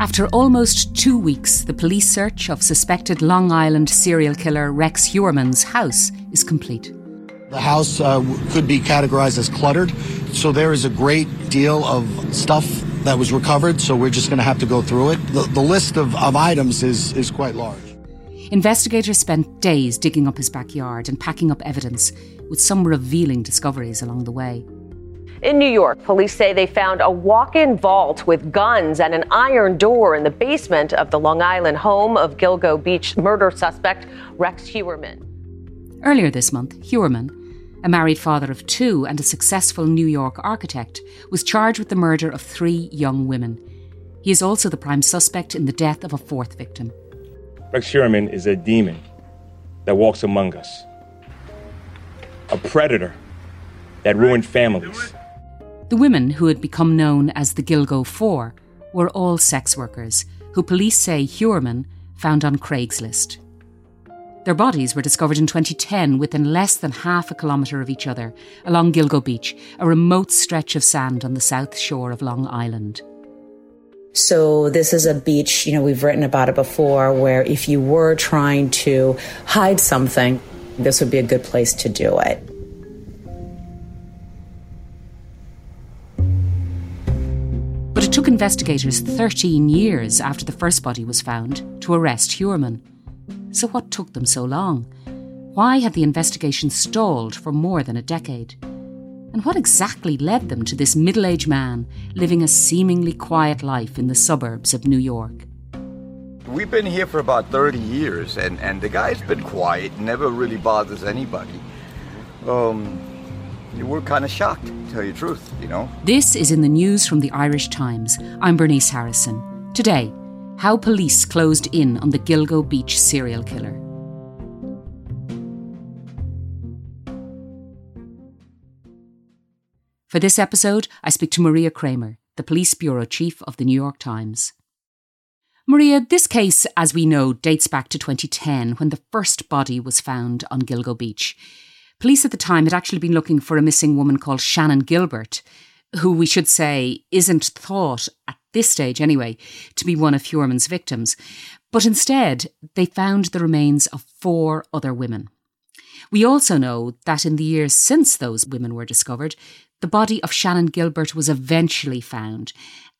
After almost two weeks, the police search of suspected Long Island serial killer Rex Heuermann's house is complete. The house uh, could be categorized as cluttered, so there is a great deal of stuff that was recovered, so we're just going to have to go through it. The, the list of, of items is, is quite large. Investigators spent days digging up his backyard and packing up evidence, with some revealing discoveries along the way. In New York, police say they found a walk in vault with guns and an iron door in the basement of the Long Island home of Gilgo Beach murder suspect Rex Heuermann. Earlier this month, Heuermann, a married father of two and a successful New York architect, was charged with the murder of three young women. He is also the prime suspect in the death of a fourth victim. Rex Heuermann is a demon that walks among us, a predator that ruined families. The women who had become known as the Gilgo Four were all sex workers who police say Heuermann found on Craigslist. Their bodies were discovered in 2010 within less than half a kilometre of each other along Gilgo Beach, a remote stretch of sand on the south shore of Long Island. So this is a beach, you know, we've written about it before, where if you were trying to hide something, this would be a good place to do it. It took investigators 13 years after the first body was found to arrest Heuermann. So, what took them so long? Why had the investigation stalled for more than a decade? And what exactly led them to this middle aged man living a seemingly quiet life in the suburbs of New York? We've been here for about 30 years, and, and the guy's been quiet, never really bothers anybody. Um, we're kind of shocked, to tell you the truth, you know? This is in the news from the Irish Times. I'm Bernice Harrison. Today, how police closed in on the Gilgo Beach serial killer. For this episode, I speak to Maria Cramer, the police bureau chief of the New York Times. Maria, this case, as we know, dates back to 2010 when the first body was found on Gilgo Beach. Police at the time had actually been looking for a missing woman called Shannan Gilbert, who we should say isn't thought, at this stage anyway, to be one of Heuermann's victims. But instead, they found the remains of four other women. We also know that in the years since those women were discovered, the body of Shannan Gilbert was eventually found,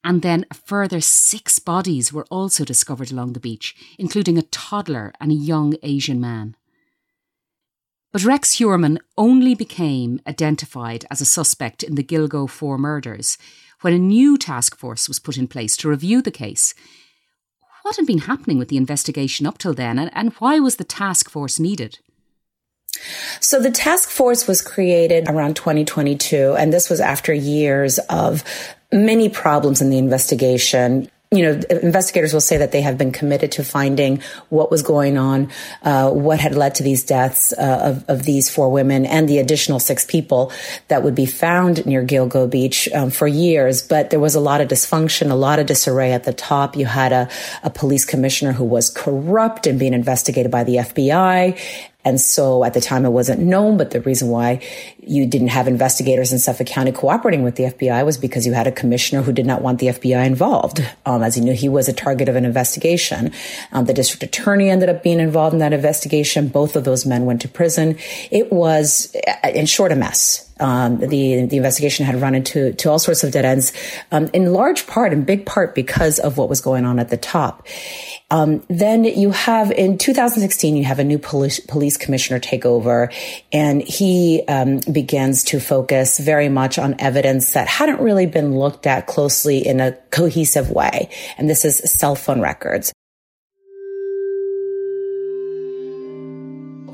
and then a further six bodies were also discovered along the beach, including a toddler and a young Asian man. But Rex Heuermann only became identified as a suspect in the Gilgo 4 murders when a new task force was put in place to review the case. What had been happening with the investigation up till then, and, and why was the task force needed? So the task force was created around 2022, and this was after years of many problems in the investigation you know, investigators will say that they have been committed to finding what was going on, uh, what had led to these deaths uh, of, of, these four women and the additional six people that would be found near Gilgo Beach um, for years. But there was a lot of dysfunction, a lot of disarray at the top. You had a, a police commissioner who was corrupt and being investigated by the FBI. And so at the time it wasn't known, but the reason why you didn't have investigators in Suffolk County cooperating with the FBI was because you had a commissioner who did not want the FBI involved. Um, as he knew he was a target of an investigation. Um, the district attorney ended up being involved in that investigation. Both of those men went to prison. It was, in short, a mess. Um, the the investigation had run into to all sorts of dead ends, um, in large part, in big part, because of what was going on at the top. Um, then you have in 2016, you have a new police, police commissioner take over, and he um, begins to focus very much on evidence that hadn't really been looked at closely in a cohesive way. And this is cell phone records.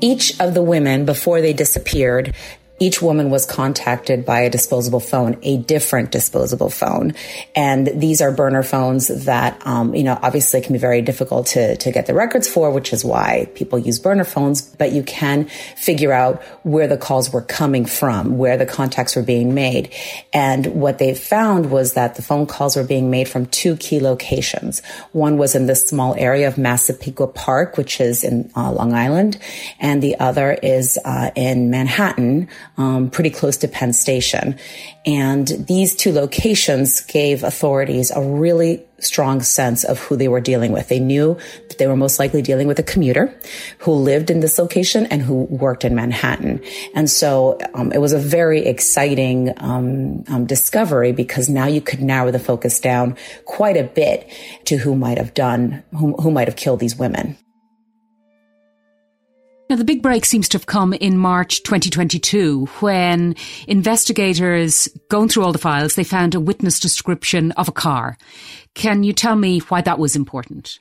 Each of the women, before they disappeared, each woman was contacted by a disposable phone, a different disposable phone. And these are burner phones that, um, you know, obviously can be very difficult to, to get the records for, which is why people use burner phones, but you can figure out where the calls were coming from, where the contacts were being made. And what they found was that the phone calls were being made from two key locations. One was in the small area of Massapequa Park, which is in uh, Long Island, and the other is uh, in Manhattan um, pretty close to Penn Station. And these two locations gave authorities a really strong sense of who they were dealing with. They knew that they were most likely dealing with a commuter who lived in this location and who worked in Manhattan. And so um, it was a very exciting um, um, discovery because now you could narrow the focus down quite a bit to who might have done, who, who might have killed these women. Now, the big break seems to have come in March 2022 when investigators, going through all the files, they found a witness description of a car. Can you tell me why that was important?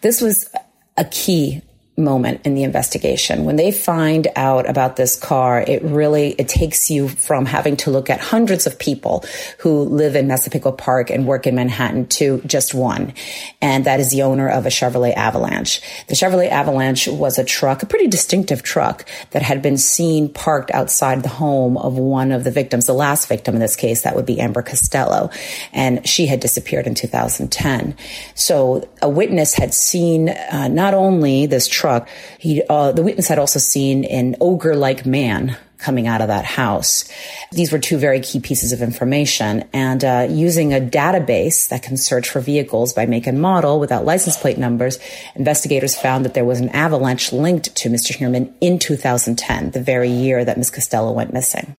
This was a key moment in the investigation. When they find out about this car, it really, it takes you from having to look at hundreds of people who live in Massapequa Park and work in Manhattan to just one. And that is the owner of a Chevrolet Avalanche. The Chevrolet Avalanche was a truck, a pretty distinctive truck that had been seen parked outside the home of one of the victims, the last victim in this case, that would be Amber Costello. And she had disappeared in 2010. So a witness had seen uh, not only this truck, truck. He, uh, the witness had also seen an ogre-like man coming out of that house. These were two very key pieces of information. And uh, using a database that can search for vehicles by make and model without license plate numbers, investigators found that there was an avalanche linked to Mr. Heuermann in 2010, the very year that Ms. Costello went missing.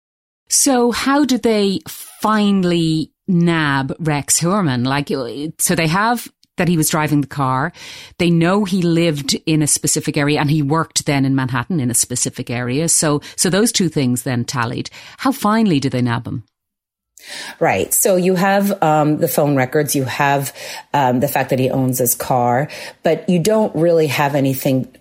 So, how did they finally nab Rex Heuermann? Like, so they have that he was driving the car. They know he lived in a specific area and he worked then in Manhattan in a specific area. So, so those two things then tallied. How finally did they nab him? Right. So you have um, the phone records, you have um, the fact that he owns his car, but you don't really have anything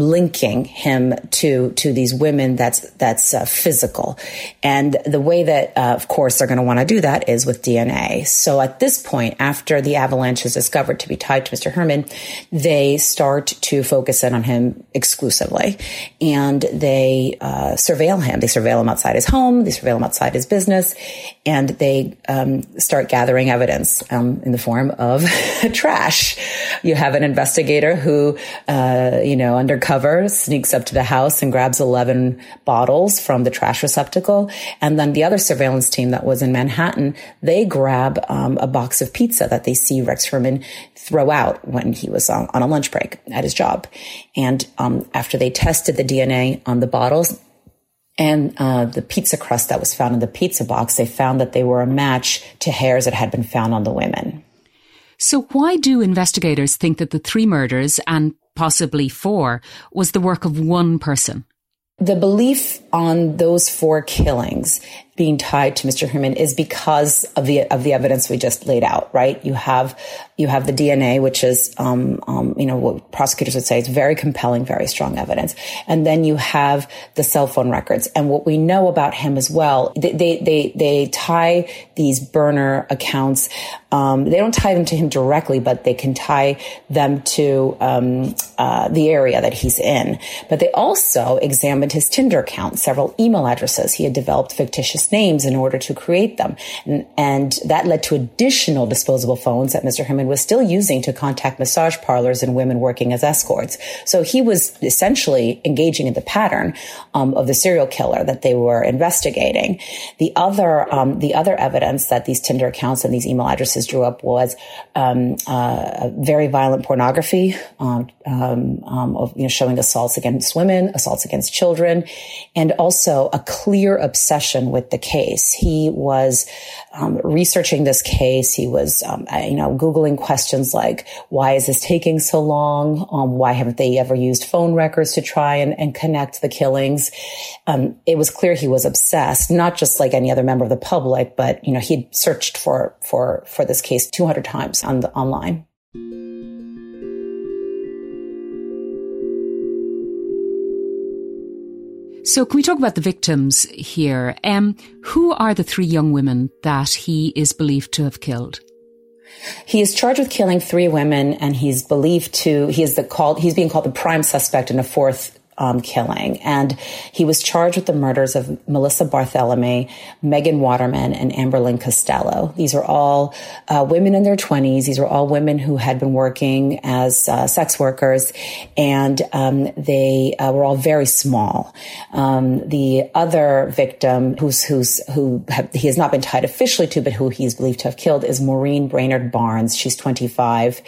linking him to to these women that's that's uh, physical. And the way that uh, of course they're going to want to do that is with DNA so at this point after the avalanche is discovered to be tied to Mr. Heuermann they start to focus in on him exclusively. And they uh, surveil him. They surveil him outside his home. They surveil him outside his business. And they um, start gathering evidence um, in the form of trash. You have an investigator who uh, you know under undercover, sneaks up to the house and grabs 11 bottles from the trash receptacle. And then the other surveillance team that was in Manhattan, they grab um, a box of pizza that they see Rex Heuermann throw out when he was on, on a lunch break at his job. And um, after they tested the DNA on the bottles, and uh, the pizza crust that was found in the pizza box, they found that they were a match to hairs that had been found on the women. So, why do investigators think that the three murders and possibly four, was the work of one person. The belief on those four killings being tied to Mr. Heuermann is because of the of the evidence we just laid out, right? You have you have the DNA, which is um, um, you know what prosecutors would say is very compelling, very strong evidence, and then you have the cell phone records. And what we know about him as well, they they they, they tie these burner accounts. Um, they don't tie them to him directly, but they can tie them to um, uh, the area that he's in. But they also examined his Tinder account, several email addresses. He had developed fictitious names in order to create them. And, and that led to additional disposable phones that Mr. Heuermann was still using to contact massage parlors and women working as escorts. So he was essentially engaging in the pattern um, of the serial killer that they were investigating. The other, um, the other evidence that these Tinder accounts and these email addresses drew up was um, uh, very violent pornography um, um, um, of you know showing assaults against women, assaults against children, and also a clear obsession with the the case. He was um, researching this case. He was, um, you know, Googling questions like, why is this taking so long? Um, why haven't they ever used phone records to try and, and connect the killings? Um, it was clear he was obsessed, not just like any other member of the public, but, you know, he'd searched for, for, for this case 200 times on the online. So, can we talk about the victims here? Um, who are the three young women that he is believed to have killed? He is charged with killing three women, and he's believed to he is the called he's being called the prime suspect in a fourth um, killing. And he was charged with the murders of Melissa Barthelemy, Megan Waterman, and Amberlynn Costello. These are all uh, women in their 20s. These were all women who had been working as uh, sex workers, and um, they uh, were all very small. Um, the other victim, who's who's who have, he has not been tied officially to, but who he's believed to have killed, is Maureen Brainerd Barnes. She's 25.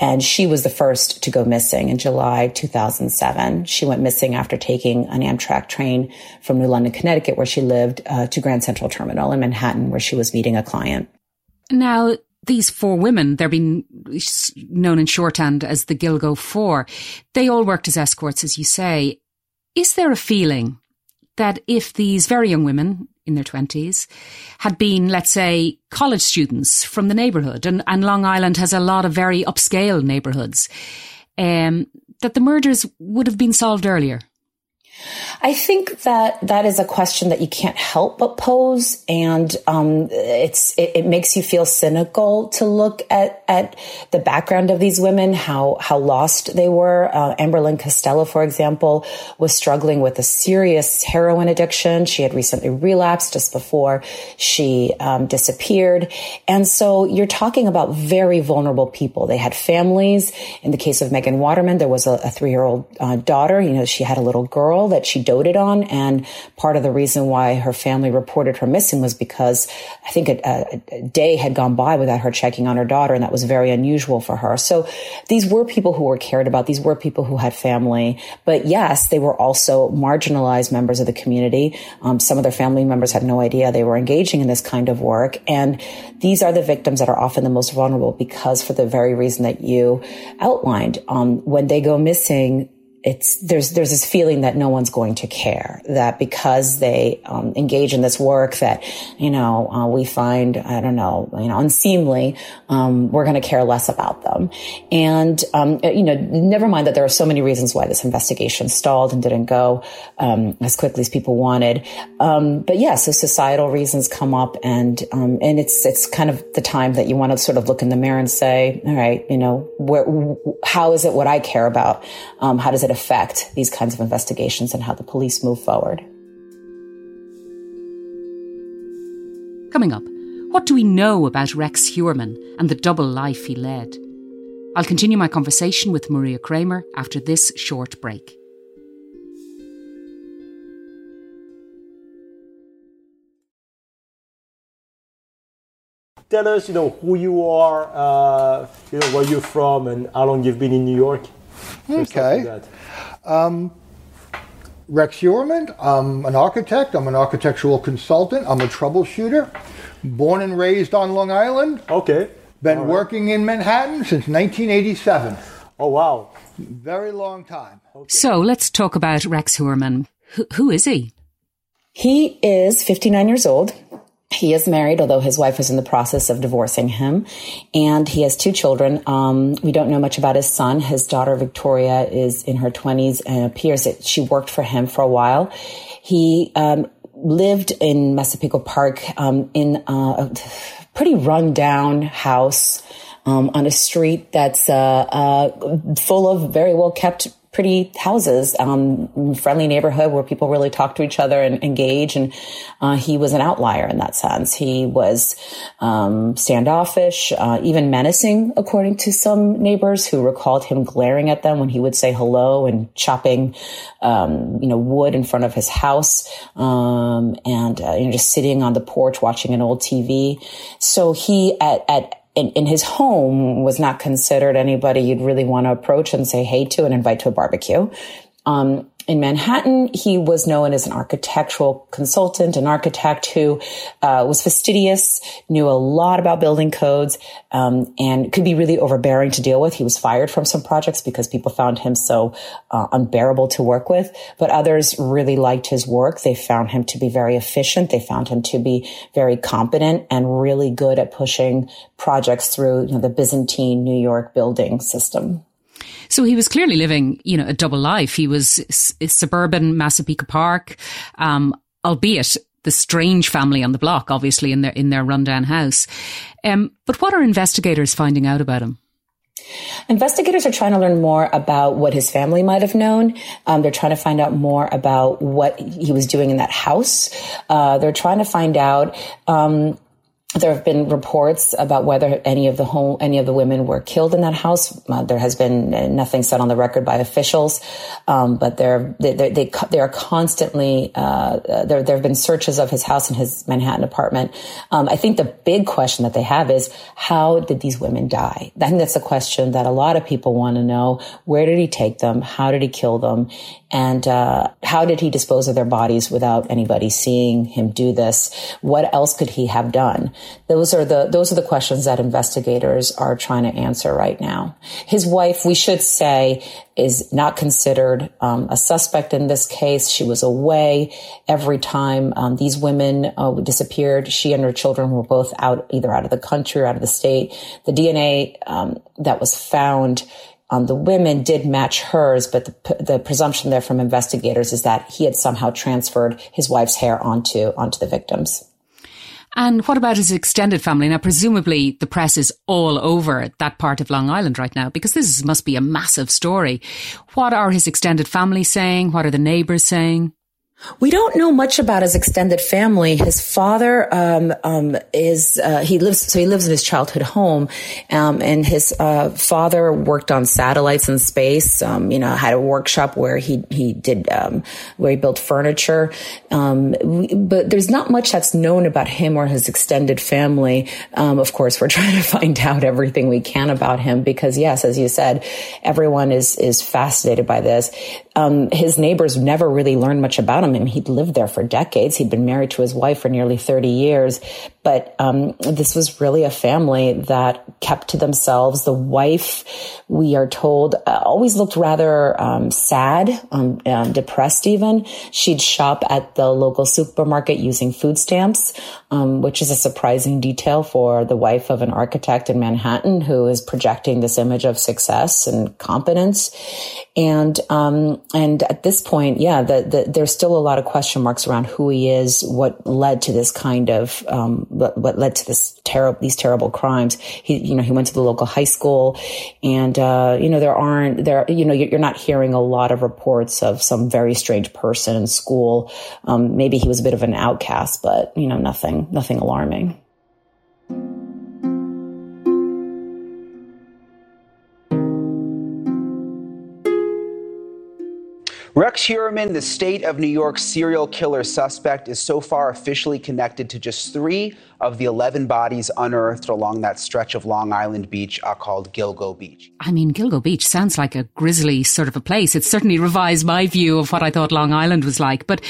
And she was the first to go missing in July 2007. She went missing after taking an Amtrak train from New London, Connecticut, where she lived, uh, to Grand Central Terminal in Manhattan, where she was meeting a client. Now, these four women, they're being known in shorthand as the Gilgo Four. They all worked as escorts, as you say. Is there a feeling that if these very young women in their 20s had been, let's say, college students from the neighbourhood, and, and Long Island has a lot of very upscale neighbourhoods, um, that the murders would have been solved earlier? I think that that is a question that you can't help but pose, and um, it's it, it, makes you feel cynical to look at at the background of these women, how how lost they were. Uh, Costello, for example, was struggling with a serious heroin addiction. She had recently relapsed just before she um, disappeared, and so you're talking about very vulnerable people. They had families. In the case of Megan Waterman, there was a, a three year old uh, daughter. You know, she had a little girl that she doted on. And part of the reason why her family reported her missing was because I think a, a, day had gone by without her checking on her daughter. And that was very unusual for her. So these were people who were cared about. These were people who had family. But yes, they were also marginalized members of the community. Um, some of their family members had no idea they were engaging in this kind of work. And these are the victims that are often the most vulnerable because for the very reason that you outlined, um, when they go missing, it's there's there's this feeling that no one's going to care that because they um, engage in this work that you know uh, we find I don't know you know unseemly um, we're going to care less about them. And um, you know never mind that there are so many reasons why this investigation stalled and didn't go um, as quickly as people wanted. Um, but yeah so societal reasons come up and um, and it's it's kind of the time that you want to sort of look in the mirror and say all right you know where how is it what I care about? How does it affect these kinds of investigations and how the police move forward. Coming up, what do we know about Rex Heuermann and the double life he led? I'll continue my conversation with Maria Cramer after this short break. Tell us, you know, who you are, uh, you know, where you're from, and how long you've been in New York. Okay. Um, Rex Heuermann, I'm an architect, I'm an architectural consultant, I'm a troubleshooter, born and raised on Long Island. Okay. Been right. working in Manhattan since 1987. Oh, wow. Very long time. Okay. So let's talk about Rex Heuermann. who is he? He is 59 years old. He is married, although his wife is in the process of divorcing him, and he has two children. Um, we don't know much about his son. His daughter Victoria is in her twenties and appears that she worked for him for a while. He um, lived in Massapequa Park um, in a pretty run-down house um, on a street that's uh, uh, full of very well kept pretty houses, um, friendly neighborhood where people really talk to each other and engage. And uh, he was an outlier in that sense. He was um, standoffish, uh, even menacing, according to some neighbors who recalled him glaring at them when he would say hello and chopping, um, you know, wood in front of his house, um, and uh, you know, just sitting on the porch watching an old TV. So he at at in, in his home was not considered anybody you'd really want to approach and say hey to and invite to a barbecue. Um, in Manhattan, he was known as an architectural consultant, an architect who uh, was fastidious, knew a lot about building codes, um, and could be really overbearing to deal with. He was fired from some projects because people found him so uh, unbearable to work with, but others really liked his work. They found him to be very efficient. They found him to be very competent and really good at pushing projects through you know, the Byzantine New York building system. So he was clearly living, you know, a double life. He was suburban Massapequa Park, um, albeit the strange family on the block, obviously in their in their rundown house. Um, but what are investigators finding out about him? Investigators are trying to learn more about what his family might have known. Um, they're trying to find out more about what he was doing in that house. Uh, they're trying to find out um, there have been reports about whether any of the home, any of the women were killed in that house. Uh, there has been nothing said on the record by officials, um, but there they, they, they, they are constantly uh, there. There have been searches of his house and his Manhattan apartment. Um, I think the big question that they have is how did these women die? I think that's a question that a lot of people want to know. Where did he take them? How did he kill them? And uh, how did he dispose of their bodies without anybody seeing him do this? What else could he have done? Those are the those are the questions that investigators are trying to answer right now. His wife, we should say, is not considered um, a suspect in this case. She was away every time um, these women uh, disappeared. She and her children were both out, either out of the country or out of the state. The DNA um, that was found um, the women did match hers, but the, the presumption there from investigators is that he had somehow transferred his wife's hair onto onto the victims. And what about his extended family? Now, presumably the press is all over that part of Long Island right now because this must be a massive story. What are his extended family saying? What are the neighbours saying? We don't know much about his extended family. His father um, um, is uh, he lives so he lives in his childhood home, um, and his uh, father worked on satellites in space. Um, you know, had a workshop where he he did um, where he built furniture. Um, but there's not much that's known about him or his extended family. of course, we're trying to find out everything we can about him because, yes, as you said, everyone is is fascinated by this. Um, his neighbors never really learned much about him him. He'd lived there for decades. He'd been married to his wife for nearly 30 years. But um, this was really a family that kept to themselves. The wife, we are told, uh, always looked rather um, sad, um, um depressed even. She'd shop at the local supermarket using food stamps, um, which is a surprising detail for the wife of an architect in Manhattan who is projecting this image of success and competence. And um, and at this point, yeah, the, the, there's still a lot of question marks around who he is, what led to this kind of um, what, led to this terrible these terrible crimes. He you know he went to the local high school, and uh, you know there aren't there you know you're not hearing a lot of reports of some very strange person in school. Um, maybe he was a bit of an outcast, but you know nothing nothing alarming. Rex Heuermann, the state of New York serial killer suspect, is so far officially connected to just three of the 11 bodies unearthed along that stretch of Long Island Beach uh, called Gilgo Beach. I mean, Gilgo Beach sounds like a grisly sort of a place. It certainly revised my view of what I thought Long Island was like. But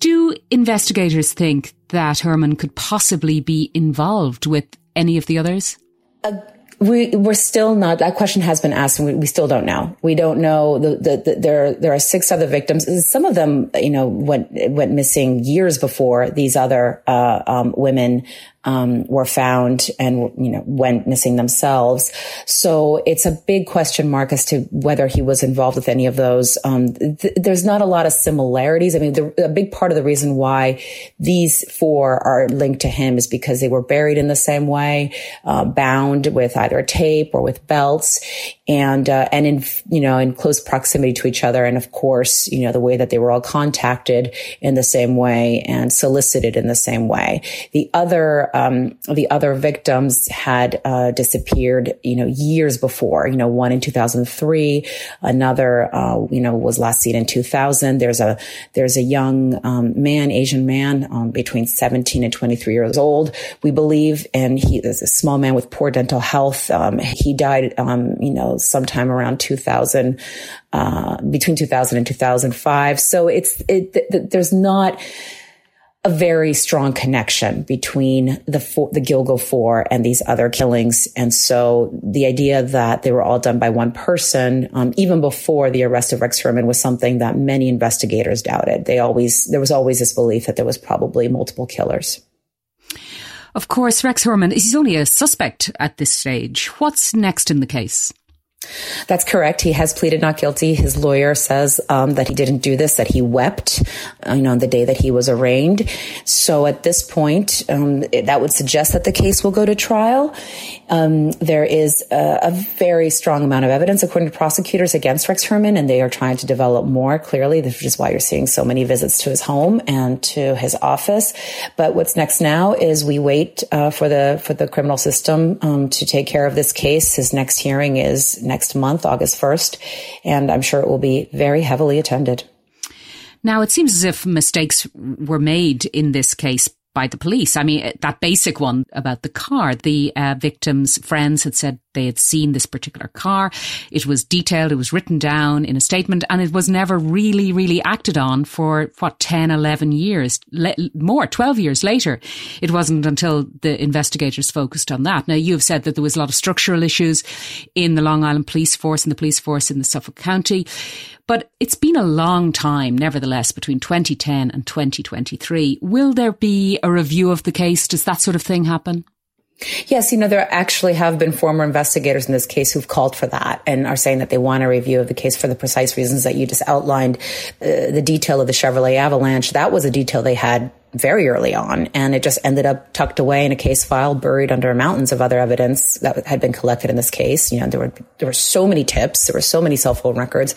do investigators think that Heuermann could possibly be involved with any of the others? Uh, we we're still not. That question has been asked, and we, we still don't know. We don't know. The, the, the, there there are six other victims. Some of them, you know, went went missing years before these other uh, um, women um, were found and you know went missing themselves. So it's a big question mark as to whether he was involved with any of those. Um, th- there's not a lot of similarities. I mean, the, a big part of the reason why these four are linked to him is because they were buried in the same way, uh, bound with either tape or with belts, and uh, and in you know in close proximity to each other, and of course you know the way that they were all contacted in the same way and solicited in the same way. The other um, the other victims had uh, disappeared, you know, years before. You know, one in 2003, another, uh, you know, was last seen in 2000. There's a there's a young um, man, Asian man, um, between 17 and 23 years old, we believe, and he is a small man with poor dental health. Um, he died, um, you know, sometime around 2000, uh, between 2000 and 2005. So it's it, th- there's not a very strong connection between the four, the Gilgo Four and these other killings. And so the idea that they were all done by one person, um, even before the arrest of Rex Heuermann, was something that many investigators doubted. They always there was always this belief that there was probably multiple killers. Of course, Rex Heuermann is only a suspect at this stage. What's next in the case? That's correct. He has pleaded not guilty. His lawyer says um, that he didn't do this, that he wept, uh, you know, on the day that he was arraigned. So at this point, um, that would suggest that the case will go to trial. Um, there is a, a, very strong amount of evidence, according to prosecutors, against Rex Heuermann, and they are trying to develop more clearly, which is why you're seeing so many visits to his home and to his office. But what's next now is we wait uh, for the for the criminal system um, to take care of this case. His next hearing is next month, August 1st, and I'm sure it will be very heavily attended. Now, it seems as if mistakes were made in this case by the police. I mean, that basic one about the car. The uh, victim's friends had said they had seen this particular car. It was detailed, it was written down in a statement, and it was never really, really acted on for what, 10, 11 years, le- more, 12 years later. It wasn't until the investigators focused on that. Now, you have said that there was a lot of structural issues in the Long Island police force and the police force in the Suffolk County. But it's been a long time, nevertheless, between 2010 and 2023. Will there be a review of the case? Does that sort of thing happen? Yes, you know, there actually have been former investigators in this case who've called for that and are saying that they want a review of the case for the precise reasons that you just outlined. Uh, the detail of the Chevrolet Avalanche, that was a detail they had very early on, and it just ended up tucked away in a case file, buried under mountains of other evidence that had been collected in this case. You know, there were there were so many tips, there were so many cell phone records,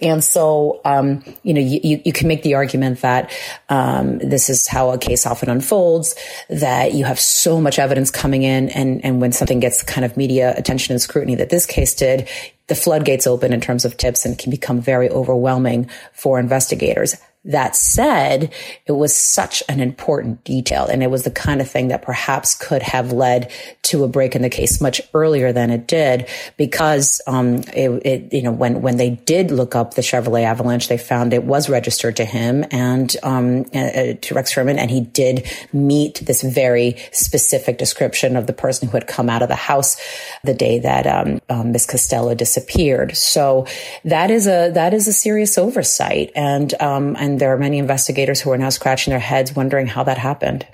and so um, you know you, you can make the argument that um, this is how a case often unfolds. That you have so much evidence coming in, and and when something gets kind of media attention and scrutiny that this case did, the floodgates open in terms of tips and can become very overwhelming for investigators. That said, it was such an important detail and it was the kind of thing that perhaps could have led to a break in the case much earlier than it did because, um, it, it, you know, when, when they did look up the Chevrolet Avalanche, they found it was registered to him and, um, uh, to Rex Heuermann and he did meet this very specific description of the person who had come out of the house the day that, um, um Miss Costello disappeared. So that is a, that is a serious oversight and, um, and and there are many investigators who are now scratching their heads wondering how that happened.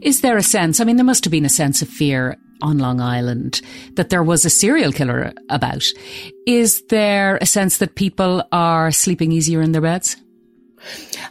Is there a sense? I mean, there must have been a sense of fear on Long Island that there was a serial killer about. Is there a sense that people are sleeping easier in their beds?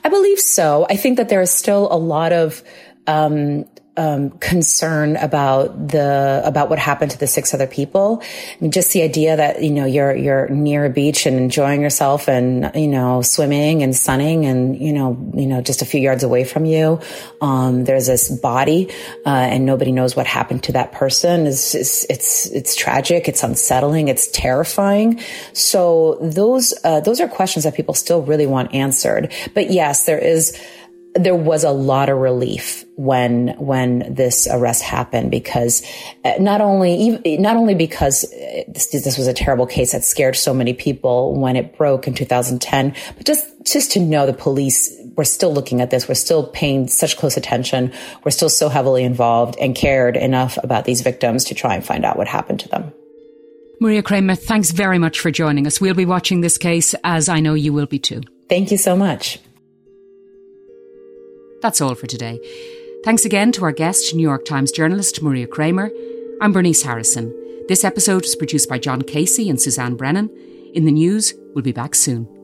I believe so. I think that there is still a lot of um, um, concern about the about what happened to the six other people. I mean, just the idea that you know you're you're near a beach and enjoying yourself and you know swimming and sunning and you know you know just a few yards away from you, um, there's this body uh, and nobody knows what happened to that person. It's, it's it's it's tragic. It's unsettling. It's terrifying. So those uh, those are questions that people still really want answered. But yes, there is there was a lot of relief when when this arrest happened because uh, not only not only because uh, this, this was a terrible case that scared so many people when it broke in 2010 but just just to know the police were still looking at this we're still paying such close attention we're still so heavily involved and cared enough about these victims to try and find out what happened to them Maria Cramer, thanks very much for joining us. We'll be watching this case as I know you will be too. Thank you so much. That's all for today. Thanks again to our guest, New York Times journalist Maria Cramer. I'm Bernice Harrison. This episode was produced by John Casey and Suzanne Brennan. In the news, we'll be back soon.